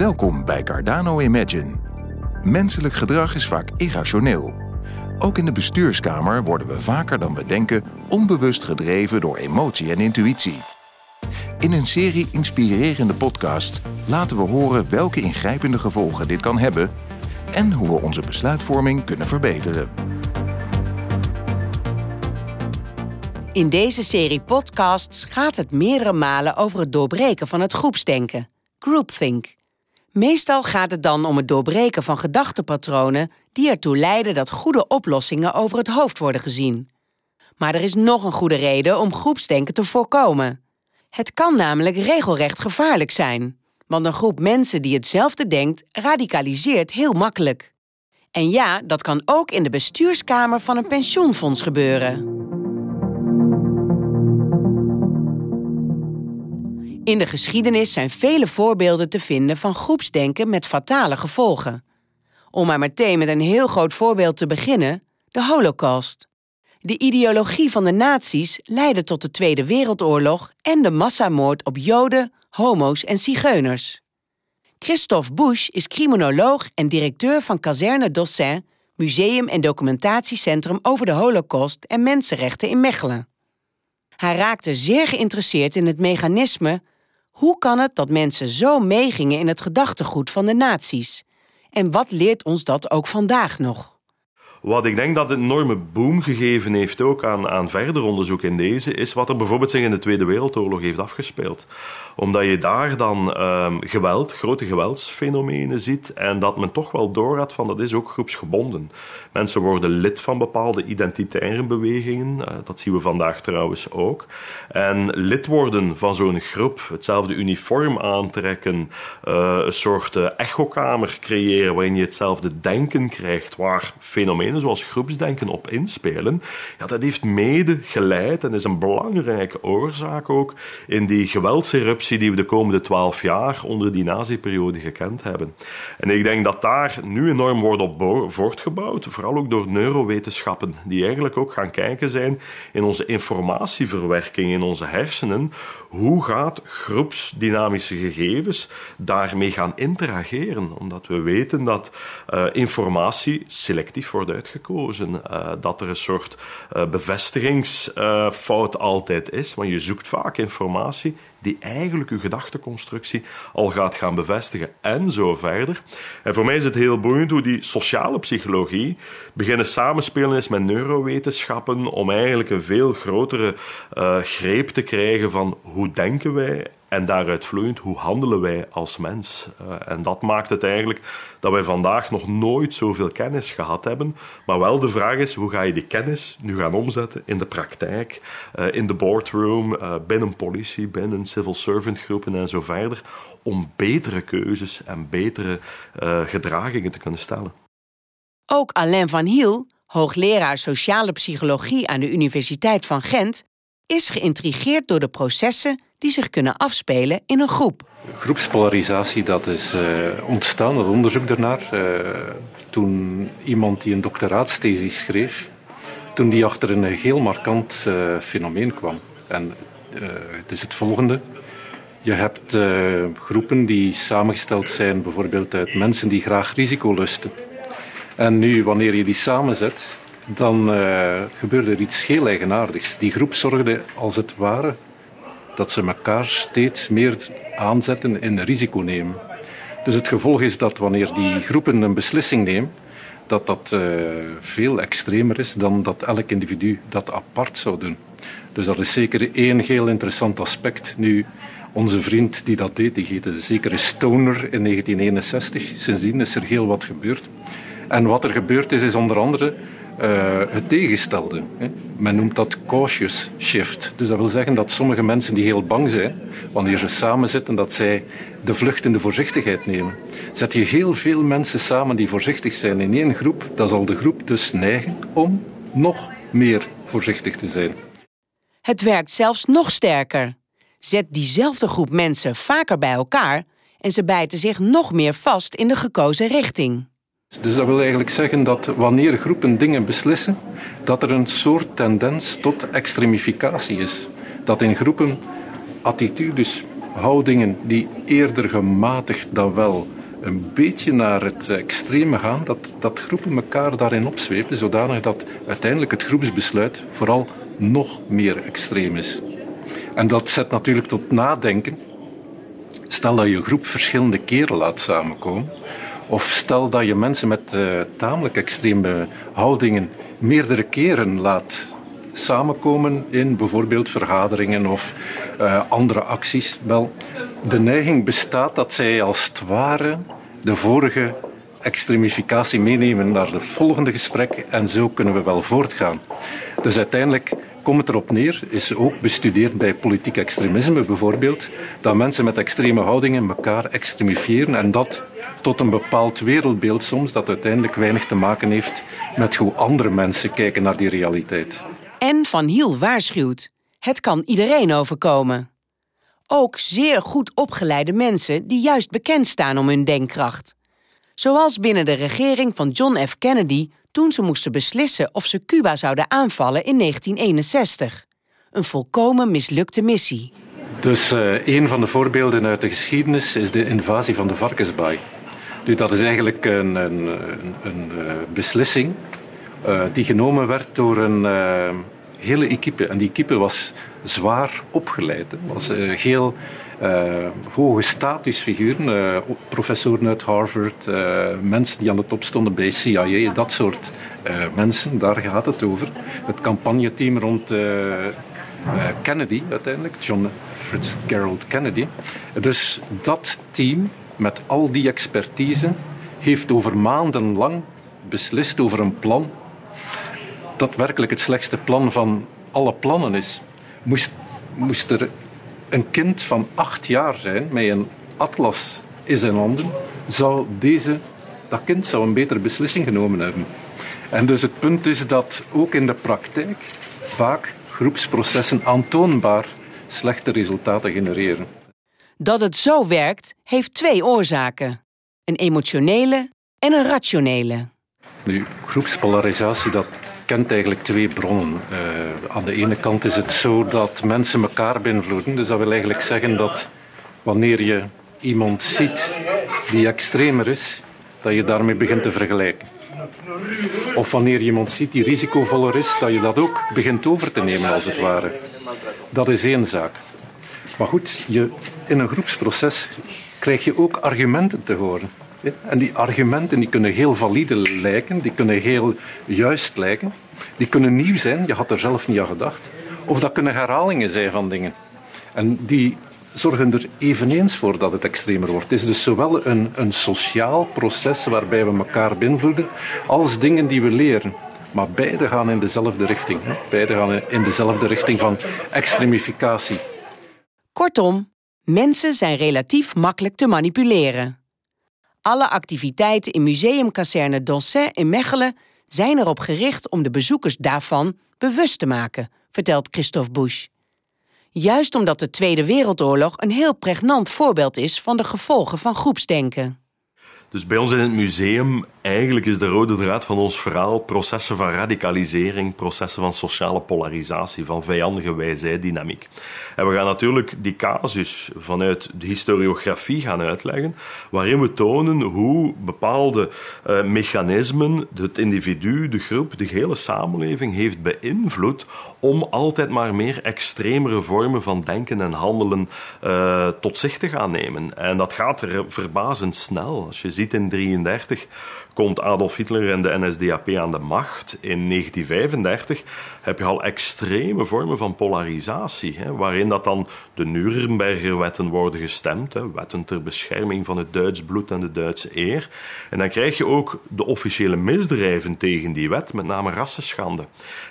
Welkom bij Cardano Imagine. Menselijk gedrag is vaak irrationeel. Ook in de bestuurskamer worden we vaker dan we denken onbewust gedreven door emotie en intuïtie. In een serie inspirerende podcasts laten we horen welke ingrijpende gevolgen dit kan hebben en hoe we onze besluitvorming kunnen verbeteren. In deze serie podcasts gaat het meerdere malen over het doorbreken van het groepsdenken, groupthink. Meestal gaat het dan om het doorbreken van gedachtepatronen die ertoe leiden dat goede oplossingen over het hoofd worden gezien. Maar er is nog een goede reden om groepsdenken te voorkomen. Het kan namelijk regelrecht gevaarlijk zijn, want een groep mensen die hetzelfde denkt radicaliseert heel makkelijk. En ja, dat kan ook in de bestuurskamer van een pensioenfonds gebeuren. In de geschiedenis zijn vele voorbeelden te vinden van groepsdenken met fatale gevolgen. Om maar meteen met een heel groot voorbeeld te beginnen: de Holocaust. De ideologie van de nazi's leidde tot de Tweede Wereldoorlog en de massamoord op Joden, homo's en zigeuners. Christophe Busch is criminoloog en directeur van Kazerne Dossin, museum en documentatiecentrum over de Holocaust en mensenrechten in Mechelen. Hij raakte zeer geïnteresseerd in het mechanisme hoe kan het dat mensen zo meegingen in het gedachtegoed van de nazi's? En wat leert ons dat ook vandaag nog? Wat ik denk dat een enorme boom gegeven heeft ook aan, aan verder onderzoek in deze, is wat er bijvoorbeeld zich in de Tweede Wereldoorlog heeft afgespeeld. Omdat je daar dan um, geweld, grote geweldsfenomenen ziet en dat men toch wel doorgaat van dat is ook groepsgebonden. Mensen worden lid van bepaalde identitaire bewegingen, uh, dat zien we vandaag trouwens ook. En lid worden van zo'n groep, hetzelfde uniform aantrekken, uh, een soort uh, echokamer creëren waarin je hetzelfde denken krijgt, waar fenomenen zoals groepsdenken op inspelen, ja, dat heeft mede geleid en is een belangrijke oorzaak ook in die geweldseruptie die we de komende twaalf jaar onder die nazi-periode gekend hebben. En ik denk dat daar nu enorm wordt op voortgebouwd, vooral ook door neurowetenschappen, die eigenlijk ook gaan kijken zijn in onze informatieverwerking in onze hersenen. Hoe gaat groepsdynamische gegevens daarmee gaan interageren? Omdat we weten dat uh, informatie selectief wordt uitgekozen. Uh, dat er een soort uh, bevestigingsfout altijd is. Want je zoekt vaak informatie die eigenlijk je gedachteconstructie al gaat gaan bevestigen en zo verder. En voor mij is het heel boeiend hoe die sociale psychologie beginnen samenspelen is met neurowetenschappen om eigenlijk een veel grotere uh, greep te krijgen van hoe denken wij en daaruit vloeiend, hoe handelen wij als mens? Uh, en dat maakt het eigenlijk dat wij vandaag nog nooit zoveel kennis gehad hebben. Maar wel de vraag is, hoe ga je die kennis nu gaan omzetten in de praktijk, uh, in de boardroom, binnen politie, binnen civil servant groepen en zo verder, om betere keuzes en betere gedragingen te kunnen stellen. Ook Alain van Hiel, hoogleraar sociale psychologie aan de Universiteit van Gent, is geïntrigeerd door de processen die zich kunnen afspelen in een groep. Groepspolarisatie dat is uh, ontstaan, dat onderzoek daarnaar, uh, toen iemand die een doctoraatsthesis schreef, toen die achter een heel markant uh, fenomeen kwam. En het is het volgende. Je hebt groepen die samengesteld zijn bijvoorbeeld uit mensen die graag risico lusten. En nu, wanneer je die samenzet, dan uh, gebeurde er iets heel eigenaardigs. Die groep zorgde als het ware dat ze elkaar steeds meer aanzetten in risico nemen. Dus het gevolg is dat wanneer die groepen een beslissing nemen, dat dat veel extremer is dan dat elk individu dat apart zou doen. Dus dat is zeker één heel interessant aspect. Nu, onze vriend die dat deed, die heette zeker Stoner in 1961. Sindsdien is er heel wat gebeurd. En wat er gebeurd is, is onder andere uh, het tegenstelde. Men noemt dat cautious shift. Dus dat wil zeggen dat sommige mensen die heel bang zijn, wanneer ze samen zitten, dat zij de vlucht in de voorzichtigheid nemen. Zet je heel veel mensen samen die voorzichtig zijn in één groep, dan zal de groep dus neigen om nog meer voorzichtig te zijn. Het werkt zelfs nog sterker. Zet diezelfde groep mensen vaker bij elkaar en ze bijten zich nog meer vast in de gekozen richting. Dus dat wil eigenlijk zeggen dat wanneer groepen dingen beslissen, dat er een soort tendens tot extremificatie is. Dat in groepen attitudes houdingen die eerder gematigd dan wel een beetje naar het extreme gaan, dat, dat groepen elkaar daarin opzwepen, zodanig dat uiteindelijk het groepsbesluit vooral nog meer extreem is. En dat zet natuurlijk tot nadenken. Stel dat je groep verschillende keren laat samenkomen, of stel dat je mensen met uh, tamelijk extreme houdingen meerdere keren laat samenkomen in bijvoorbeeld vergaderingen of uh, andere acties. Wel, de neiging bestaat dat zij als het ware de vorige extremificatie meenemen naar het volgende gesprek en zo kunnen we wel voortgaan. Dus uiteindelijk komt het erop neer, is ook bestudeerd bij politiek extremisme bijvoorbeeld, dat mensen met extreme houdingen elkaar extremifieren en dat tot een bepaald wereldbeeld soms dat uiteindelijk weinig te maken heeft met hoe andere mensen kijken naar die realiteit. En Van Hiel waarschuwt: het kan iedereen overkomen. Ook zeer goed opgeleide mensen die juist bekend staan om hun denkkracht. Zoals binnen de regering van John F. Kennedy toen ze moesten beslissen of ze Cuba zouden aanvallen in 1961. Een volkomen mislukte missie. Dus uh, een van de voorbeelden uit de geschiedenis is de invasie van de Varkensbaai. Nu, dat is eigenlijk een, een, een, een uh, beslissing uh, die genomen werd door een hele equipe. En die equipe was zwaar opgeleid. Het was uh, heel uh, hoge statusfiguren, uh, professoren uit Harvard, mensen die aan de top stonden bij CIA, dat soort mensen, daar gaat het over. Het campagneteam rond Kennedy uiteindelijk, John Fitzgerald Kennedy. Dus dat team met al die expertise heeft over maanden lang beslist over een plan dat werkelijk het slechtste plan van alle plannen is. Moest, moest er een kind van acht jaar zijn met een atlas in zijn handen, zou deze, dat kind zou een betere beslissing genomen hebben. En dus het punt is dat ook in de praktijk vaak groepsprocessen aantoonbaar slechte resultaten genereren. Dat het zo werkt, heeft twee oorzaken: een emotionele en een rationele. Nu, groepspolarisatie, dat kent eigenlijk twee bronnen. Uh, aan de ene kant is het zo dat mensen elkaar beïnvloeden. Dus dat wil eigenlijk zeggen dat wanneer je iemand ziet die extremer is, dat je daarmee begint te vergelijken. Of wanneer je iemand ziet die risicovoller is, dat je dat ook begint over te nemen, als het ware. Dat is één zaak. Maar goed, je, in een groepsproces krijg je ook argumenten te horen. En die argumenten die kunnen heel valide lijken, die kunnen heel juist lijken, die kunnen nieuw zijn, je had er zelf niet aan gedacht. Of dat kunnen herhalingen zijn van dingen. En die zorgen er eveneens voor dat het extremer wordt. Het is dus zowel een, een sociaal proces waarbij we elkaar beïnvloeden, als dingen die we leren. Maar beide gaan in dezelfde richting. Hè? Beide gaan in dezelfde richting van extremificatie. Kortom, mensen zijn relatief makkelijk te manipuleren. Alle activiteiten in Museumkazerne Dancet in Mechelen zijn erop gericht om de bezoekers daarvan bewust te maken, vertelt Christophe Busch. Juist omdat de Tweede Wereldoorlog een heel pregnant voorbeeld is van de gevolgen van groepsdenken. Dus bij ons in het museum, eigenlijk is de rode draad van ons verhaal processen van radicalisering, processen van sociale polarisatie, van vijandige wijzijdynamiek. En we gaan natuurlijk die casus vanuit de historiografie gaan uitleggen, waarin we tonen hoe bepaalde uh, mechanismen het individu, de groep, de hele samenleving heeft beïnvloed om altijd maar meer extremere vormen van denken en handelen uh, tot zich te gaan nemen. En dat gaat er verbazend snel. Als je ziet in 1933 komt Adolf Hitler en de NSDAP aan de macht. In 1935 heb je al extreme vormen van polarisatie, hè, waarin dat dan de Nuremberger-wetten worden gestemd, hè, wetten ter bescherming van het Duits bloed en de Duitse eer. En dan krijg je ook de officiële misdrijven tegen die wet, met name rassenschande.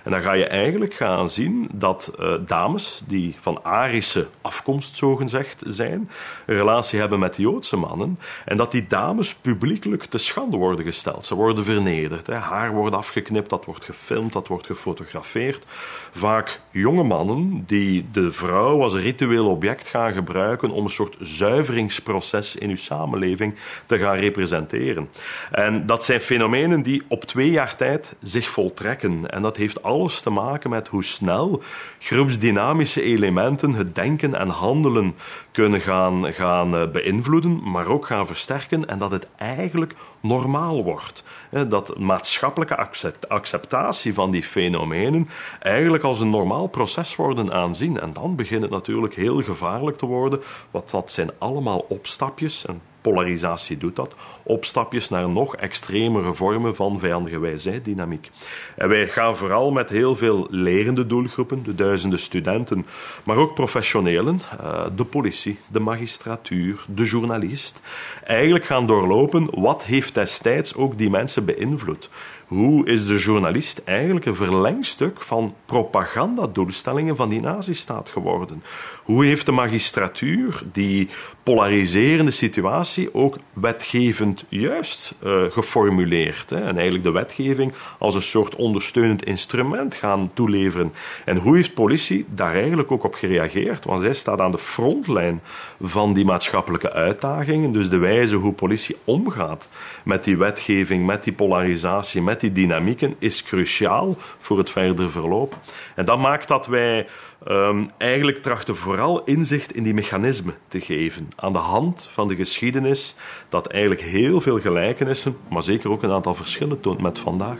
En dan ga je eigenlijk gaan zien dat uh, dames die van Arische afkomst, zogezegd, zijn, een relatie hebben met Joodse mannen, en dat die dames publiekelijk te schande worden gesteld Ze worden vernederd. Hè. Haar wordt afgeknipt, dat wordt gefilmd, dat wordt gefotografeerd. Vaak jonge mannen die de vrouw als ritueel object gaan gebruiken om een soort zuiveringsproces in uw samenleving te gaan representeren. En dat zijn fenomenen die op twee jaar tijd zich voltrekken. En dat heeft alles te maken met hoe snel groepsdynamische elementen het denken en handelen kunnen gaan, gaan eh, beïnvloeden, maar ook gaan versterken en dat het eigenlijk normaal wordt. Dat maatschappelijke acceptatie van die fenomenen eigenlijk als een normaal proces worden aanzien. En dan begint het natuurlijk heel gevaarlijk te worden, want dat zijn allemaal opstapjes. En polarisatie doet dat. Opstapjes naar nog extremere vormen van vijandige wijsheid-dynamiek. En wij gaan vooral met heel veel lerende doelgroepen, de duizenden studenten, maar ook professionelen, eh, de politie, de magistratuur, de journalist, eigenlijk gaan doorlopen wat heeft destijds ook die mensen beïnvloed. Hoe is de journalist eigenlijk een verlengstuk van propagandadoelstellingen van die nazistaat geworden? Hoe heeft de magistratuur die polariserende situatie ook wetgevend juist uh, geformuleerd? Hè? En eigenlijk de wetgeving als een soort ondersteunend instrument gaan toeleveren. En hoe heeft politie daar eigenlijk ook op gereageerd? Want zij staat aan de frontlijn van die maatschappelijke uitdagingen. Dus de wijze hoe politie omgaat met die wetgeving, met die polarisatie, met die dynamieken is cruciaal voor het verdere verloop. En dat maakt dat wij um, eigenlijk trachten vooral inzicht in die mechanismen te geven. Aan de hand van de geschiedenis, dat eigenlijk heel veel gelijkenissen, maar zeker ook een aantal verschillen toont met vandaag.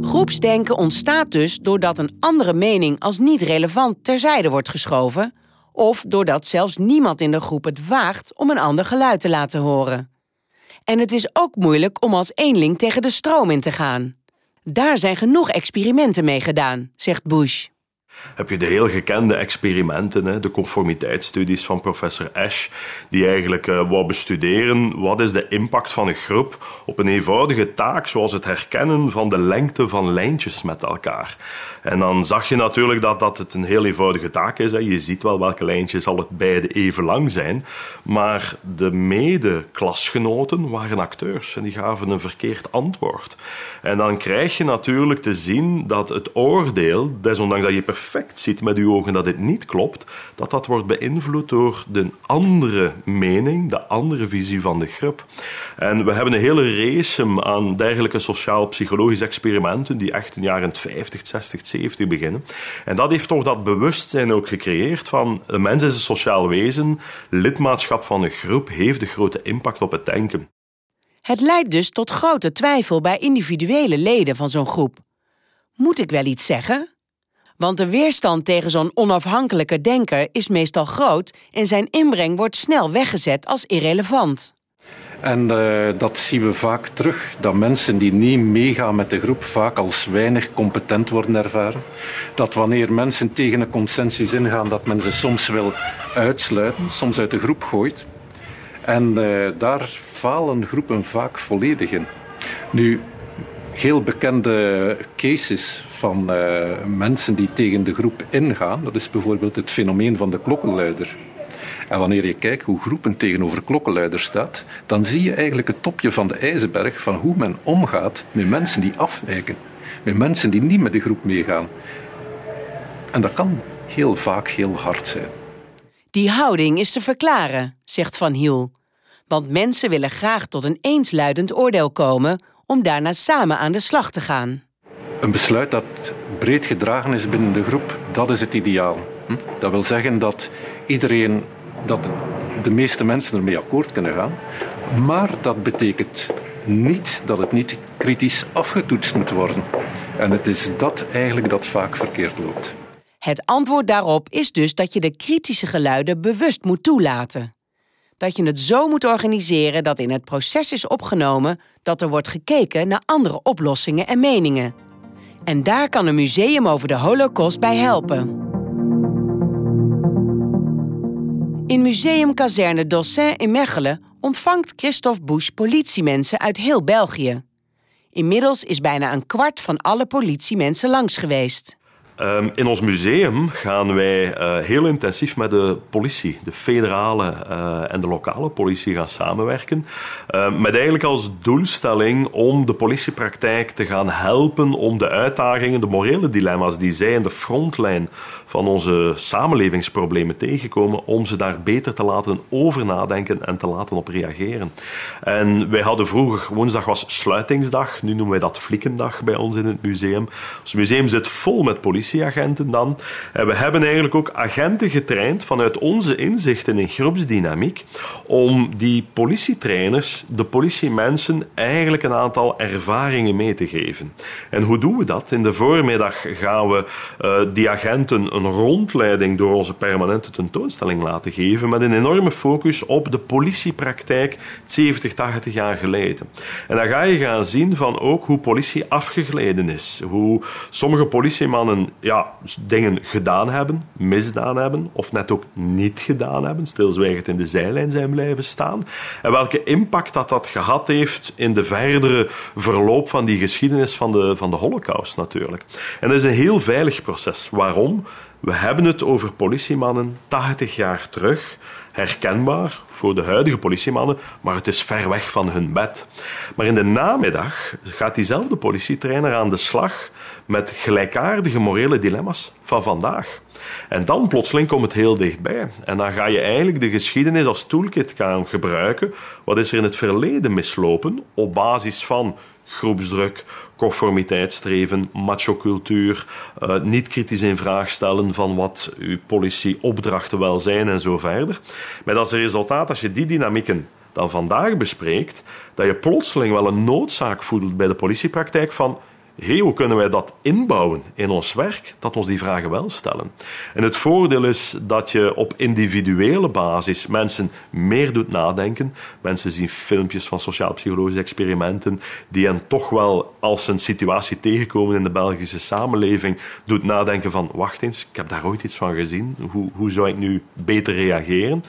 Groepsdenken ontstaat dus doordat een andere mening als niet relevant terzijde wordt geschoven, of doordat zelfs niemand in de groep het waagt om een ander geluid te laten horen. En het is ook moeilijk om als eenling tegen de stroom in te gaan. Daar zijn genoeg experimenten mee gedaan, zegt Bush heb je de heel gekende experimenten, de conformiteitsstudies van professor Ash, die eigenlijk uh, wou bestuderen wat is de impact van een groep op een eenvoudige taak, zoals het herkennen van de lengte van lijntjes met elkaar. En dan zag je natuurlijk dat, dat het een heel eenvoudige taak is. Je ziet wel welke lijntjes al het beide even lang zijn, maar de mede-klasgenoten waren acteurs en die gaven een verkeerd antwoord. En dan krijg je natuurlijk te zien dat het oordeel, desondanks dat je perfect ziet met uw ogen dat het niet klopt, dat dat wordt beïnvloed door de andere mening, de andere visie van de groep. En we hebben een hele race aan dergelijke sociaal-psychologische experimenten die echt in de jaren 50, 60, 70 beginnen. En dat heeft toch dat bewustzijn ook gecreëerd van een mens is een sociaal wezen, lidmaatschap van een groep heeft een grote impact op het denken. Het leidt dus tot grote twijfel bij individuele leden van zo'n groep. Moet ik wel iets zeggen? Want de weerstand tegen zo'n onafhankelijke denker is meestal groot en zijn inbreng wordt snel weggezet als irrelevant. En uh, dat zien we vaak terug, dat mensen die niet meegaan met de groep vaak als weinig competent worden ervaren. Dat wanneer mensen tegen een consensus ingaan, dat men ze soms wil uitsluiten, soms uit de groep gooit. En uh, daar falen groepen vaak volledig in. Nu, heel bekende cases van uh, mensen die tegen de groep ingaan. Dat is bijvoorbeeld het fenomeen van de klokkenluider. En wanneer je kijkt hoe groepen tegenover klokkenluiders staat, dan zie je eigenlijk het topje van de ijzerberg van hoe men omgaat met mensen die afwijken. Met mensen die niet met de groep meegaan. En dat kan heel vaak heel hard zijn. Die houding is te verklaren, zegt Van Hiel. Want mensen willen graag tot een eensluidend oordeel komen om daarna samen aan de slag te gaan. Een besluit dat breed gedragen is binnen de groep, dat is het ideaal. Hm? Dat wil zeggen dat iedereen, dat de meeste mensen ermee akkoord kunnen gaan. Maar dat betekent niet dat het niet kritisch afgetoetst moet worden. En het is dat eigenlijk dat vaak verkeerd loopt. Het antwoord daarop is dus dat je de kritische geluiden bewust moet toelaten dat je het zo moet organiseren dat in het proces is opgenomen dat er wordt gekeken naar andere oplossingen en meningen. En daar kan een museum over de Holocaust bij helpen. In Museum Kazerne Dossin in Mechelen ontvangt Christophe Busch politiemensen uit heel België. Inmiddels is bijna een kwart van alle politiemensen langs geweest. Ehm, in ons museum gaan wij uh, heel intensief met de politie, de federale uh, en de lokale politie gaan samenwerken. Uh, met eigenlijk als doelstelling om de politiepraktijk te gaan helpen om de uitdagingen, de morele dilemma's die zij in de frontlijn van onze samenlevingsproblemen tegenkomen, om ze daar beter te laten over nadenken en te laten op reageren. En wij hadden vroeger, woensdag was sluitingsdag, nu noemen wij dat Flikkendag bij ons in het museum. Ons museum zit vol met politieagenten dan. En we hebben eigenlijk ook agenten getraind vanuit onze inzichten in groepsdynamiek, om die politietrainers, de politiemensen, eigenlijk een aantal ervaringen mee te geven. En hoe doen we dat? In de voormiddag gaan we uh, die agenten een rondleiding door onze permanente tentoonstelling laten geven met een enorme focus op de politiepraktijk 70, 80 jaar geleden. En dan ga je gaan zien van ook hoe politie afgegleden is. Hoe sommige politiemannen ja, dingen gedaan hebben, misdaan hebben of net ook niet gedaan hebben, stilzwijgend in de zijlijn zijn blijven staan. En welke impact dat dat gehad heeft in de verdere verloop van die geschiedenis van de, van de holocaust natuurlijk. En dat is een heel veilig proces. Waarom? We hebben het over politiemannen 80 jaar terug, herkenbaar voor de huidige politiemannen, maar het is ver weg van hun bed. Maar in de namiddag gaat diezelfde politietrainer aan de slag met gelijkaardige morele dilemma's van vandaag. En dan plotseling komt het heel dichtbij. En dan ga je eigenlijk de geschiedenis als toolkit gaan gebruiken. Wat is er in het verleden mislopen op basis van groepsdruk, conformiteitsstreven, machocultuur, uh, niet kritisch in vraag stellen van wat uw politieopdrachten wel zijn en zo verder. Met als resultaat, als je die dynamieken dan vandaag bespreekt, dat je plotseling wel een noodzaak voelt bij de politiepraktijk van hoe kunnen wij dat inbouwen in ons werk, dat ons die vragen wel stellen. En het voordeel is dat je op individuele basis mensen meer doet nadenken. Mensen zien filmpjes van sociaal-psychologische experimenten die hen toch wel, als een situatie tegenkomen in de Belgische samenleving, doet nadenken van, wacht eens, ik heb daar ooit iets van gezien, hoe, hoe zou ik nu beter reageren?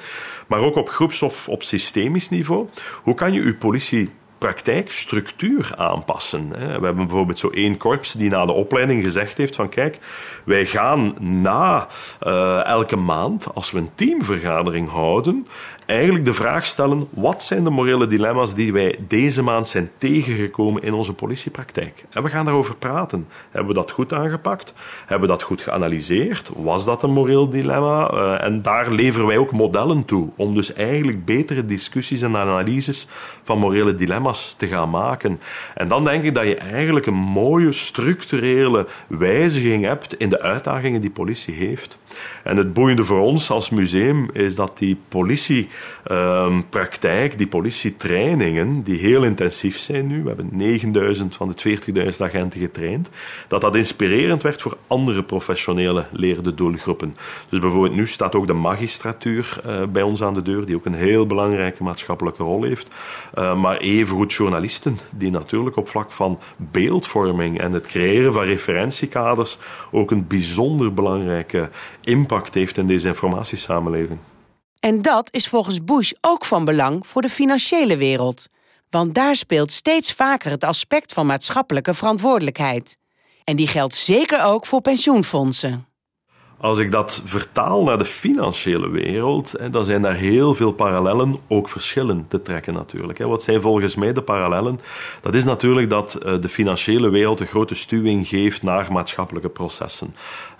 Maar ook op groeps- of op systemisch niveau, hoe kan je je politie praktijkstructuur aanpassen. We hebben bijvoorbeeld zo één korps die na de opleiding gezegd heeft van kijk, wij gaan na uh, elke maand, als we een teamvergadering houden, eigenlijk de vraag stellen: wat zijn de morele dilemma's die wij deze maand zijn tegengekomen in onze politiepraktijk? En we gaan daarover praten. Hebben we dat goed aangepakt? Hebben we dat goed geanalyseerd? Was dat een moreel dilemma? Uh, en daar leveren wij ook modellen toe om dus eigenlijk betere discussies en analyses van morele dilemma's te gaan maken. En dan denk ik dat je eigenlijk een mooie structurele wijziging hebt in de uitdagingen die politie heeft. En het boeiende voor ons als museum is dat die politiepraktijk, um, die politietrainingen, die heel intensief zijn nu, we hebben 9000 van de 40.000 agenten getraind, dat dat inspirerend werd voor andere professionele leerde doelgroepen. Dus bijvoorbeeld nu staat ook de magistratuur uh, bij ons aan de deur, die ook een heel belangrijke maatschappelijke rol heeft. Uh, maar evengoed journalisten, die natuurlijk op vlak van beeldvorming en het creëren van referentiekaders ook een bijzonder belangrijke impact heeft in deze informatiesamenleving. En dat is volgens Bush ook van belang voor de financiële wereld. Want daar speelt steeds vaker het aspect van maatschappelijke verantwoordelijkheid. En die geldt zeker ook voor pensioenfondsen. Als ik dat vertaal naar de financiële wereld, dan zijn daar heel veel parallellen, ook verschillen te trekken natuurlijk. Wat zijn volgens mij de parallellen? Dat is natuurlijk dat eh, de financiële wereld een grote stuwing geeft naar maatschappelijke processen.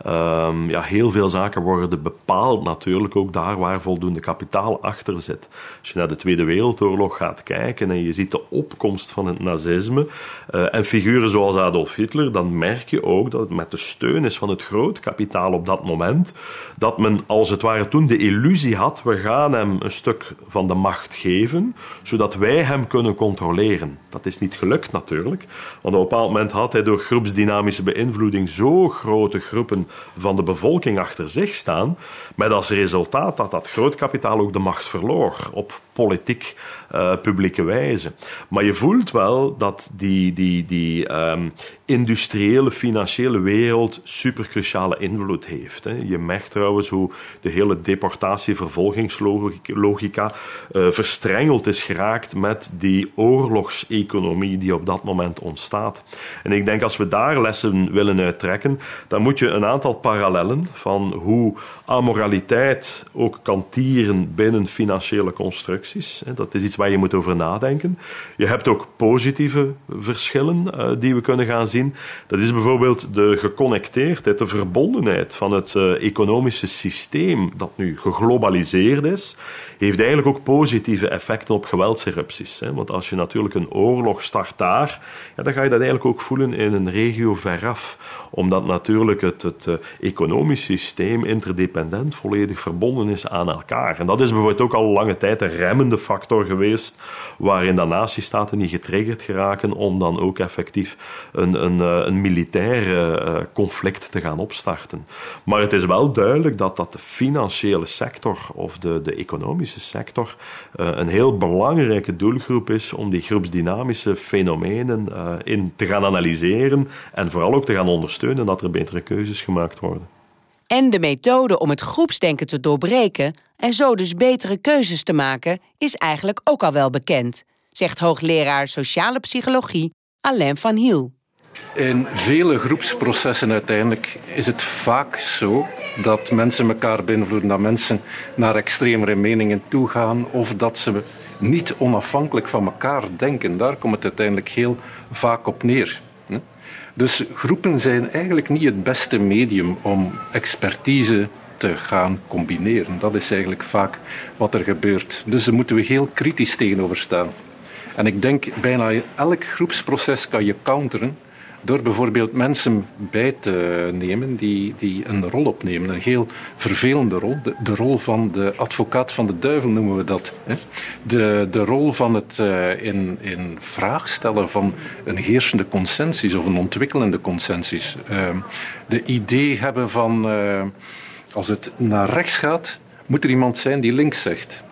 Um, ja, heel veel zaken worden bepaald natuurlijk ook daar waar voldoende kapitaal achter zit. Als je naar de Tweede Wereldoorlog gaat kijken en je ziet de opkomst van het nazisme uh, en figuren zoals Adolf Hitler, dan merk je ook dat het met de steun is van het groot kapitaal op dat moment, dat men als het ware toen de illusie had, we gaan hem een stuk van de macht geven, zodat wij hem kunnen controleren. Dat is niet gelukt natuurlijk, want op een bepaald moment had hij door groepsdynamische beïnvloeding zo grote groepen van de bevolking achter zich staan, met als resultaat dat dat groot kapitaal ook de macht verloor op politiek uh, publieke wijze. Maar je voelt wel dat die, die, die um, industriële, financiële wereld supercruciale invloed heeft. Je merkt trouwens hoe de hele deportatie-vervolgingslogica uh, verstrengeld is geraakt met die oorlogseconomie die op dat moment ontstaat. En ik denk als we daar lessen willen uittrekken, dan moet je een aantal parallellen van hoe amoraliteit ook kan tieren binnen financiële constructies. Dat is iets waar je moet over nadenken. Je hebt ook positieve verschillen uh, die we kunnen gaan zien. Dat is bijvoorbeeld de geconnecteerdheid, de verbondenheid van het uh, economische systeem dat nu geglobaliseerd is, heeft eigenlijk ook positieve effecten op geweldserupties. Want als je natuurlijk een oorlog start daar, dan ga je dat eigenlijk ook voelen in een regio veraf. Omdat natuurlijk het, het uh, economisch systeem interdependent volledig verbonden is aan elkaar. En dat is bijvoorbeeld ook al lange tijd een remmende factor geweest, waarin de natiestaten niet getriggerd geraken om dan ook effectief een, een, eh, een militair conflict te gaan opstarten. Maar het is wel duidelijk dat, dat de financiële sector of de, de economische sector uh, een heel belangrijke doelgroep is om die groepsdynamische fenomenen in te gaan analyseren en vooral ook te gaan ondersteunen dat er betere keuzes gemaakt worden. En de methode om het groepsdenken te doorbreken en zo dus betere keuzes te maken, is eigenlijk ook al wel bekend, zegt hoogleraar sociale psychologie Alain van Hiel. In vele groepsprocessen uiteindelijk is het vaak zo dat mensen elkaar beïnvloeden, dat mensen naar extremere meningen toe gaan of dat ze niet onafhankelijk van elkaar denken. Daar komt het uiteindelijk heel vaak op neer. Dus groepen zijn eigenlijk niet het beste medium om expertise te gaan combineren. Dat is eigenlijk vaak wat er gebeurt. Dus daar moeten we heel kritisch tegenover staan. En ik denk bijna elk groepsproces kan je counteren door bijvoorbeeld mensen bij te nemen die, die een rol opnemen. Een heel vervelende rol. De, rol van de advocaat van de duivel noemen we dat. Hè. De, de rol van het uh, in, in vraag stellen van een heersende consensus of een ontwikkelende consensus. Uh, de idee hebben van uh, als het naar rechts gaat, moet er iemand zijn die links zegt.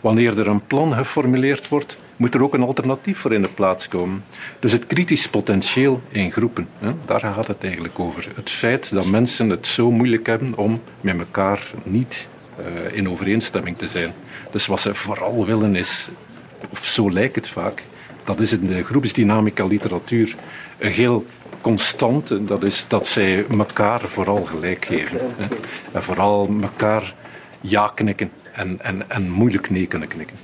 Wanneer er een plan geformuleerd wordt, moet er ook een alternatief voor in de plaats komen. Dus het kritisch potentieel in groepen, hè, daar gaat het eigenlijk over. Het feit dat mensen het zo moeilijk hebben om met elkaar niet uh, in overeenstemming te zijn. Dus wat ze vooral willen is, of zo lijkt het vaak, dat is in de groepsdynamica literatuur een heel constante, dat is dat zij elkaar vooral gelijk geven. Hè. En vooral elkaar ja knikken en, en, en moeilijk nee kunnen knikken.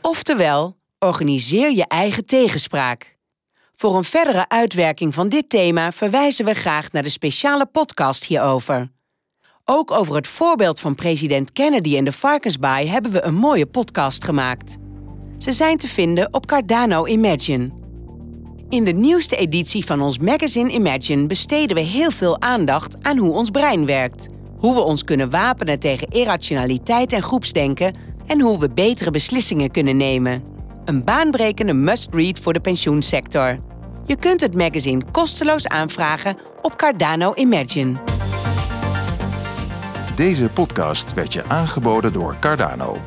Oftewel, Organiseer je eigen tegenspraak. Voor een verdere uitwerking van dit thema verwijzen we graag naar de speciale podcast hierover. Ook over het voorbeeld van president Kennedy en de varkensbaai hebben we een mooie podcast gemaakt. Ze zijn te vinden op Cardano Imagine. In de nieuwste editie van ons magazine Imagine besteden we heel veel aandacht aan hoe ons brein werkt, hoe we ons kunnen wapenen tegen irrationaliteit en groepsdenken en hoe we betere beslissingen kunnen nemen. Een baanbrekende must-read voor de pensioensector. Je kunt het magazine kosteloos aanvragen op Cardano Imagine. Deze podcast werd je aangeboden door Cardano.